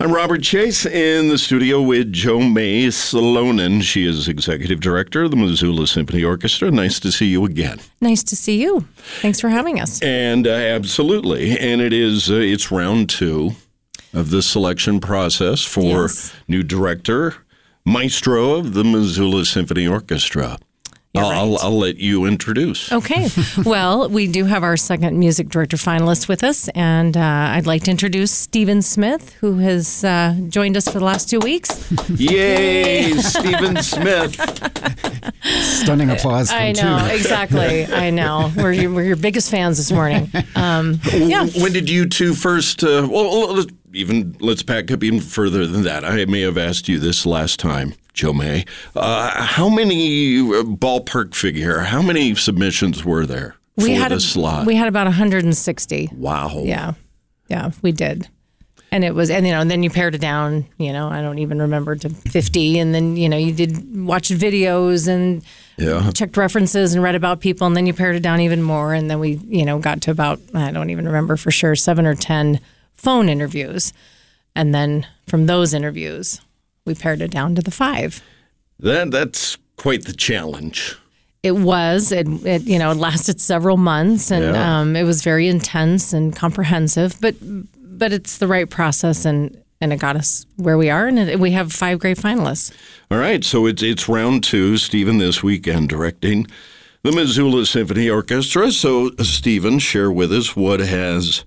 I'm Robert Chase in the studio with Joe May Salonen. She is executive director of the Missoula Symphony Orchestra. Nice to see you again. Nice to see you. Thanks for having us. And uh, absolutely, and it is uh, it's round two of the selection process for Yes. new director, maestro of the Missoula Symphony Orchestra. You're I'll, I'll. I'll let you introduce. Okay. well, we do have our second music director finalist with us, and uh, I'd like to introduce Stephen Smith, who has uh, joined us for the last two weeks. Yay, Stephen Smith. Stunning applause from I two. know, exactly. I know. We're your, we're your biggest fans this morning. Um, yeah. When did you two first? Uh, well, even let's back up even further than that. I may have asked you this last time, Joe May. Uh, how many uh, ballpark figure? How many submissions were there for We had the a, slot? we had about 160. wow. Yeah. Yeah, we did. And it was, and you know, and then you pared it down, you know, I don't even remember to 50. And then, you know, you did watch videos and Yeah. checked references and read about people. And then you pared it down even more. And then we, you know, got to about, I don't even remember for sure, seven or 10 phone interviews. And then from those interviews, we pared it down to the five. That that's quite the challenge. It was, it, it you know, it lasted several months and Yeah. um, it was very intense and comprehensive, but but it's the right process and and it got us where we are, and it, we have five great finalists. All right, so it's it's round two. Stephen this weekend directing the Missoula Symphony Orchestra. So, Stephen, share with us what has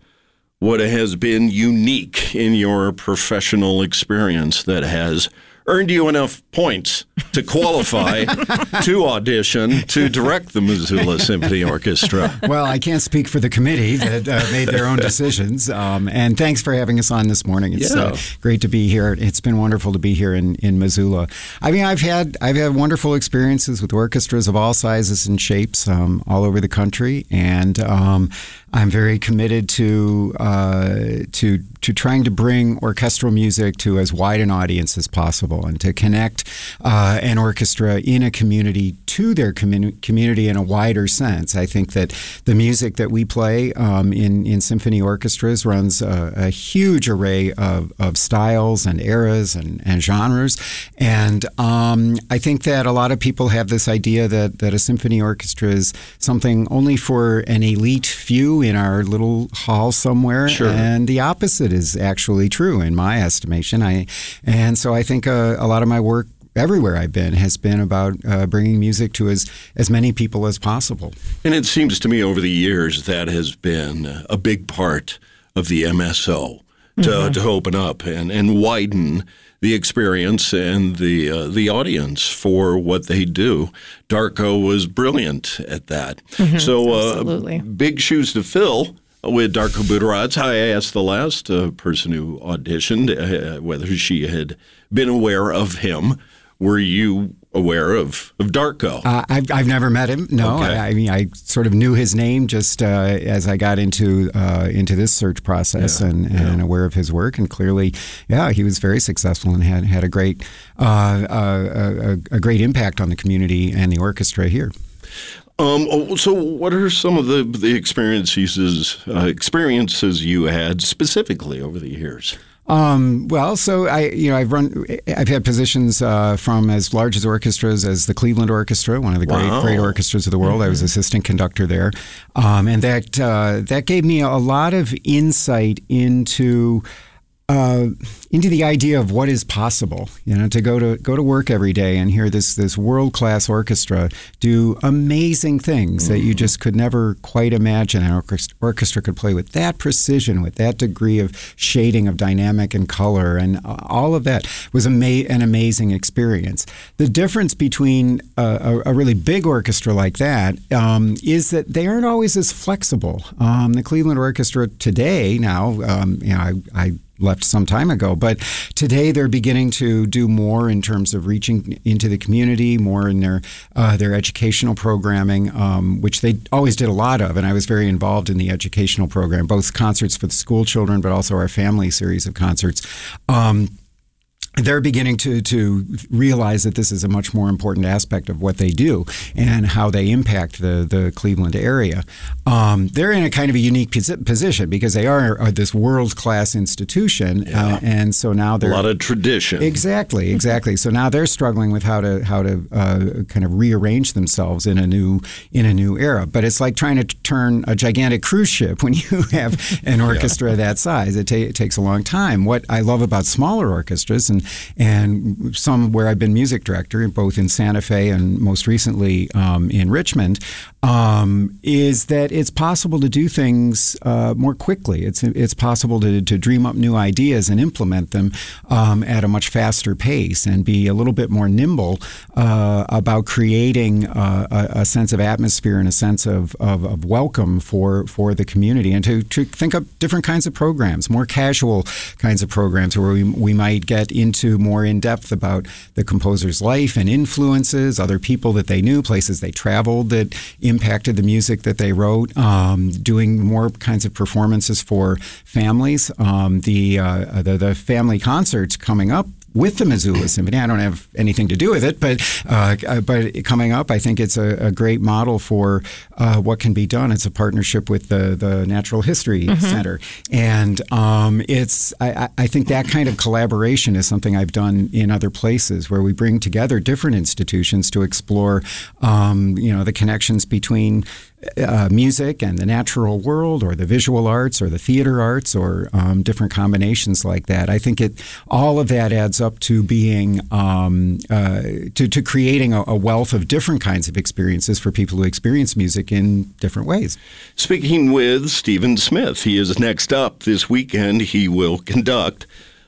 what has been unique in your professional experience that has earned you enough points to qualify to audition to direct the Missoula Symphony Orchestra. Well, I can't speak for the committee that uh, made their own decisions. Um, and thanks for having us on this morning. It's uh, Yeah. great to be here. It's been wonderful to be here in, in Missoula. I mean, I've had I've had wonderful experiences with orchestras of all sizes and shapes um, all over the country, and um, I'm very committed to uh, to to trying to bring orchestral music to as wide an audience as possible, and to connect uh, an orchestra in a community to their commu- community in a wider sense. I think that the music that we play um, in in symphony orchestras runs a, a huge array of, of styles and eras and, and genres, and um, I think that a lot of people have this idea that that a symphony orchestra is something only for an elite few in our little hall somewhere, Sure. and the opposite is actually true in my estimation. I and so I think uh, a lot of my work everywhere I've been has been about uh, bringing music to as as many people as possible. And it seems to me over the years that has been a big part of the MSO to, to open up and, and widen the experience and the uh, the audience for what they do. Darko was brilliant at that. so, uh, absolutely. big shoes to fill. With Darko Butorac, I asked the last uh, person who auditioned uh, whether she had been aware of him. Were you aware of, of Darko? Uh, I've, I've never met him. No, Okay. I, I mean I sort of knew his name just uh, as I got into uh, into this search process and, and aware of his work. And clearly, yeah, he was very successful and had had a great uh, uh, a, a great impact on the community and the orchestra here. Um, oh, so, what are some of the the experiences uh, experiences you had specifically over the years? Um, well, so I, you know, I've run, I've had positions uh, from as large as orchestras as the Cleveland Orchestra, one of the great, Wow. great orchestras of the world. I was assistant conductor there, um, and that uh, that gave me a lot of insight into. Uh, into the idea of what is possible, you know, to go to go to work every day and hear this this world class orchestra do amazing things that you just could never quite imagine an orchestra, could play with that precision, with that degree of shading of dynamic and color, and all of that was ama- an amazing experience. The difference between a, a, a really big orchestra like that um, is that they aren't always as flexible. Um, the Cleveland Orchestra today, now, um, you know, I, I left some time ago. But today they're beginning to do more in terms of reaching into the community, more in their uh, their educational programming, um, which they always did a lot of. And I was very involved in the educational program, both concerts for the school children, but also our family series of concerts. Um, they're beginning to to realize that this is a much more important aspect of what they do and how they impact the the Cleveland area. Um, they're in a kind of a unique position because they are, are this world class institution, uh, yeah. uh, and so now they're a lot of tradition. Exactly, exactly. so now they're struggling with how to how to uh, kind of rearrange themselves in a new in a new era. But it's like trying to turn a gigantic cruise ship when you have an orchestra yeah. that size. It, ta- it takes a long time. What I love about smaller orchestras and and some where I've been music director, both in Santa Fe and most recently um, in Richmond, um, is that it's possible to do things uh, more quickly. It's it's possible to, to dream up new ideas and implement them um, at a much faster pace and be a little bit more nimble uh, about creating uh, a, a, sense of atmosphere and a sense of, of, of, welcome for, for the community and to, to think up different kinds of programs, more casual kinds of programs where we, we might get into more in depth about the composer's life and influences, other people that they knew, places they traveled that impacted the music that they wrote, um, doing more kinds of performances for families. Um, the, uh, the, the family concerts coming up with the Missoula Symphony. I don't have anything to do with it, but uh, uh, but coming up, I think it's a, a great model for uh, what can be done. It's a partnership with the the Natural History mm-hmm. Center, and um, it's I, I, think that kind of collaboration is something I've done in other places where we bring together different institutions to explore, um, you know, the connections between uh, music and the natural world or the visual arts or the theater arts or um, different combinations like that. I think it all of that adds up to being um, uh, to, to creating a, a, wealth of different kinds of experiences for people who experience music in different ways. Speaking with Stephen Smith, he is next up this weekend. He will conduct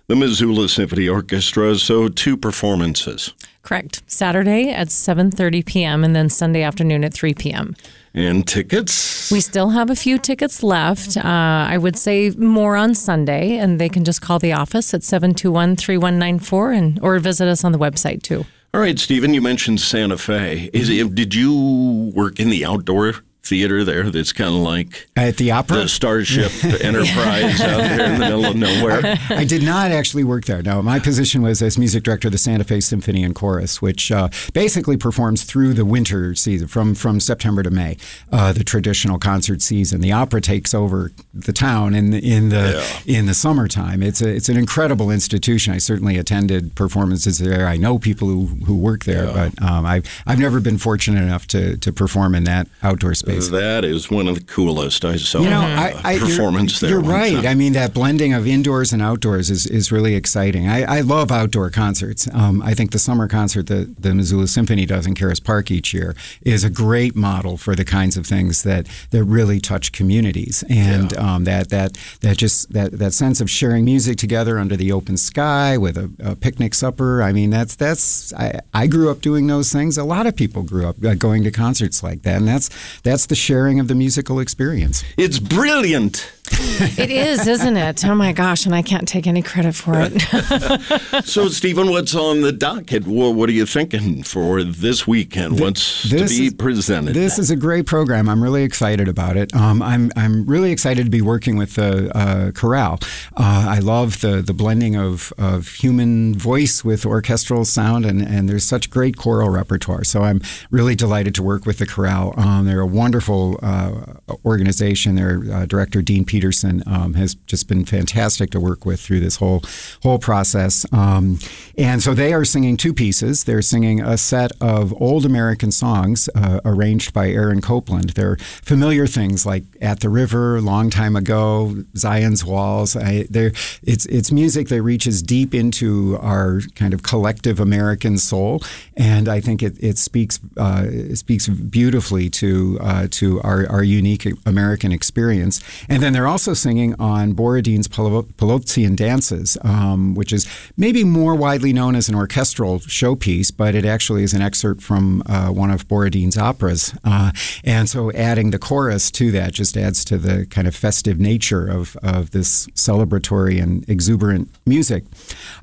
the Missoula Symphony Orchestra. So two performances. Correct. Saturday at 7:30 p.m. and then Sunday afternoon at 3 p.m. And tickets? We still have a few tickets left. Uh, I would say more on Sunday, and they can just call the office at 721 3194 and or visit us on the website too. All right, Stephen, you mentioned Santa Fe. Is it, did you work in the outdoor theater there that's kind of like at the opera, the Starship Enterprise out there in the middle of nowhere. I, did not actually work there. No, my position was as music director of the Santa Fe Symphony and Chorus, which uh, basically performs through the winter season, from from September to May, uh, the traditional concert season. The opera takes over the town in the, in the yeah. in the summertime. It's a it's an incredible institution. I certainly attended performances there. I know people who, who work there, yeah. but um, I've I've never been fortunate enough to to perform in that outdoor space. That is one of the coolest I saw. You know, I, I, performance you're, there. You're right. Time. I mean, that blending of indoors and outdoors is, is really exciting. I, I love outdoor concerts. Um, I think the summer concert that the Missoula Symphony does in Caras Park each year is a great model for the kinds of things that, that really touch communities and yeah. um, that that that just that, that sense of sharing music together under the open sky with a, a picnic supper. I mean, that's that's I, I grew up doing those things. A lot of people grew up uh, going to concerts like that, and that's that's the sharing of the musical experience. It's brilliant it is, isn't it? Oh my gosh, and I can't take any credit for it. so, Stephen, what's on the docket? What are you thinking for this weekend? What's this to be is, presented? This is a great program. I'm really excited about it. Um, I'm I'm really excited to be working with the uh, chorale. Uh, I love the the blending of, of human voice with orchestral sound, and, and there's such great choral repertoire. So I'm really delighted to work with the chorale. Um, they're a wonderful uh, organization. Their uh, director Dean Peterson um, has just been fantastic to work with through this whole whole process. Um, and so they are singing two pieces. They're singing a set of old American songs uh, arranged by Aaron Copland. They're familiar things like "At the River," "Long Time Ago," "Zion's Walls." I, it's it's music that reaches deep into our kind of collective American soul, and I think it, it speaks uh, speaks beautifully to uh, to our, our unique American experience. And then they're also singing on Borodin's Polovtsian Dances, um, which is maybe more widely known as an orchestral showpiece, but it actually is an excerpt from uh, one of Borodin's operas. Uh, and so adding the chorus to that just adds to the kind of festive nature of, of this celebratory and exuberant music.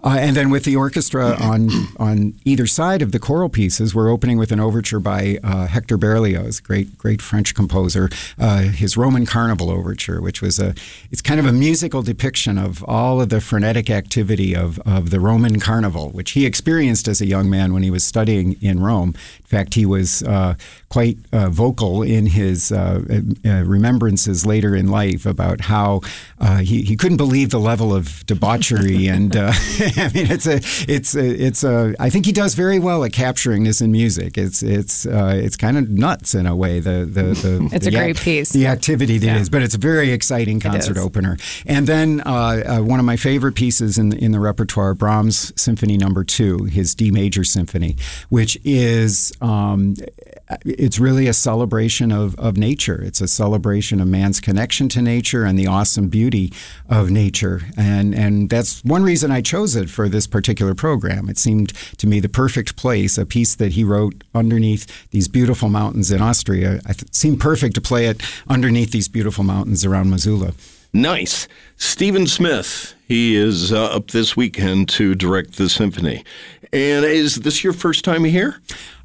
Uh, and then with the orchestra on, on either side of the choral pieces, we're opening with an overture by uh, Hector Berlioz, great, great French composer, uh, his Roman Carnival overture, which was was a it's kind of a musical depiction of all of the frenetic activity of, of the Roman carnival, which he experienced as a young man when he was studying in Rome. In fact, he was uh, quite uh, vocal in his uh, uh remembrances later in life about how uh, he, he couldn't believe the level of debauchery and uh, I mean it's a it's a, it's a I think he does very well at capturing this in music. It's it's it's kind of nuts in a way. The the, the it's the a great piece. The activity that yeah. is, but it's very exciting concert opener. And then one of my favorite pieces in in the repertoire, Brahms Symphony Number Two, his D major symphony, which is um, it's really a celebration of, of nature. It's a celebration of man's connection to nature and the awesome beauty of nature. And, and that's one reason I chose it for this particular program. It seemed to me the perfect place, a piece that he wrote underneath these beautiful mountains in Austria. It seemed perfect to play it underneath these beautiful mountains around Missoula. Nice. Stephen Smith, he is uh, up this weekend to direct the symphony. And is this your first time here?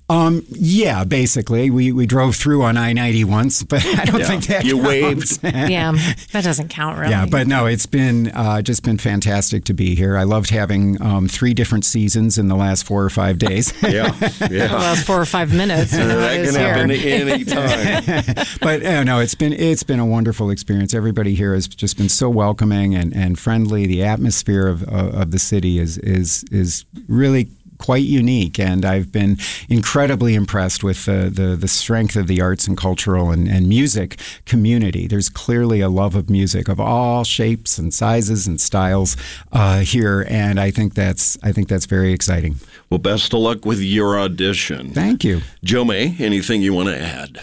Um, yeah, basically, we, we drove through on I ninety once, but I don't yeah. think that you counts. waved. yeah, that doesn't count really. Yeah, but no, it's been uh, just been fantastic to be here. I loved having um, three different seasons in the last four or five days. yeah, yeah. The last four or five minutes. that can happen any time. but uh, no, it's been it's been a wonderful experience. Everybody here has just been so welcoming and, and friendly. The atmosphere of, of, of the city is is is really quite unique, and I've been incredibly impressed with the, the, the strength of the arts and cultural and, and music community. There's clearly a love of music of all shapes and sizes and styles uh, here, and I think that's I think that's very exciting. Well, best of luck with your audition. Thank you, Joe May. Anything you want to add?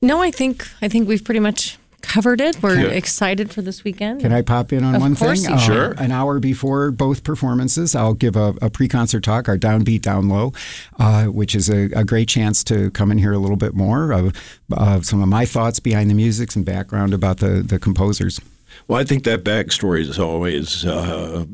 No, I think I think we've pretty much covered it. We're excited for this weekend. Can I pop in on of one thing? You uh, sure. An hour before both performances, I'll give a, a pre-concert talk, our Downbeat Down Low, uh, which is a, a, great chance to come and hear a little bit more of uh, some of my thoughts behind the music, and background about the, the composers. Well, I think that backstory is always uh,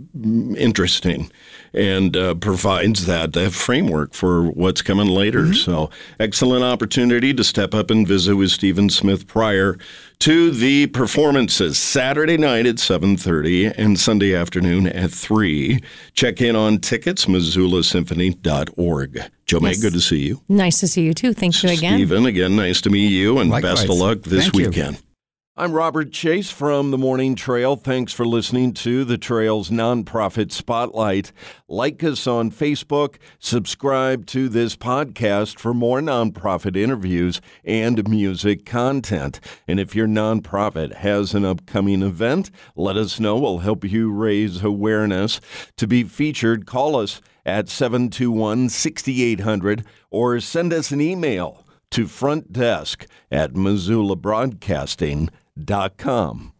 interesting and uh, provides that, that framework for what's coming later. Mm-hmm. So, excellent opportunity to step up and visit with Stephen Smith prior to the performances Saturday night at 7:30 and Sunday afternoon at 3. Check in on tickets missoulasymphony.org. Joe yes. May, good to see you. Nice to see you too. Thank you again. Stephen, again, nice to meet you and Likewise. best of luck this Thank weekend. You. I'm Robert Chase from the Morning Trail. Thanks for listening to the Trail's nonprofit spotlight. Like us on Facebook, subscribe to this podcast for more nonprofit interviews and music content. And if your nonprofit has an upcoming event, let us know. We'll help you raise awareness. To be featured, call us at 721 6800 or send us an email to front desk at missoulabroadcasting.com dot com.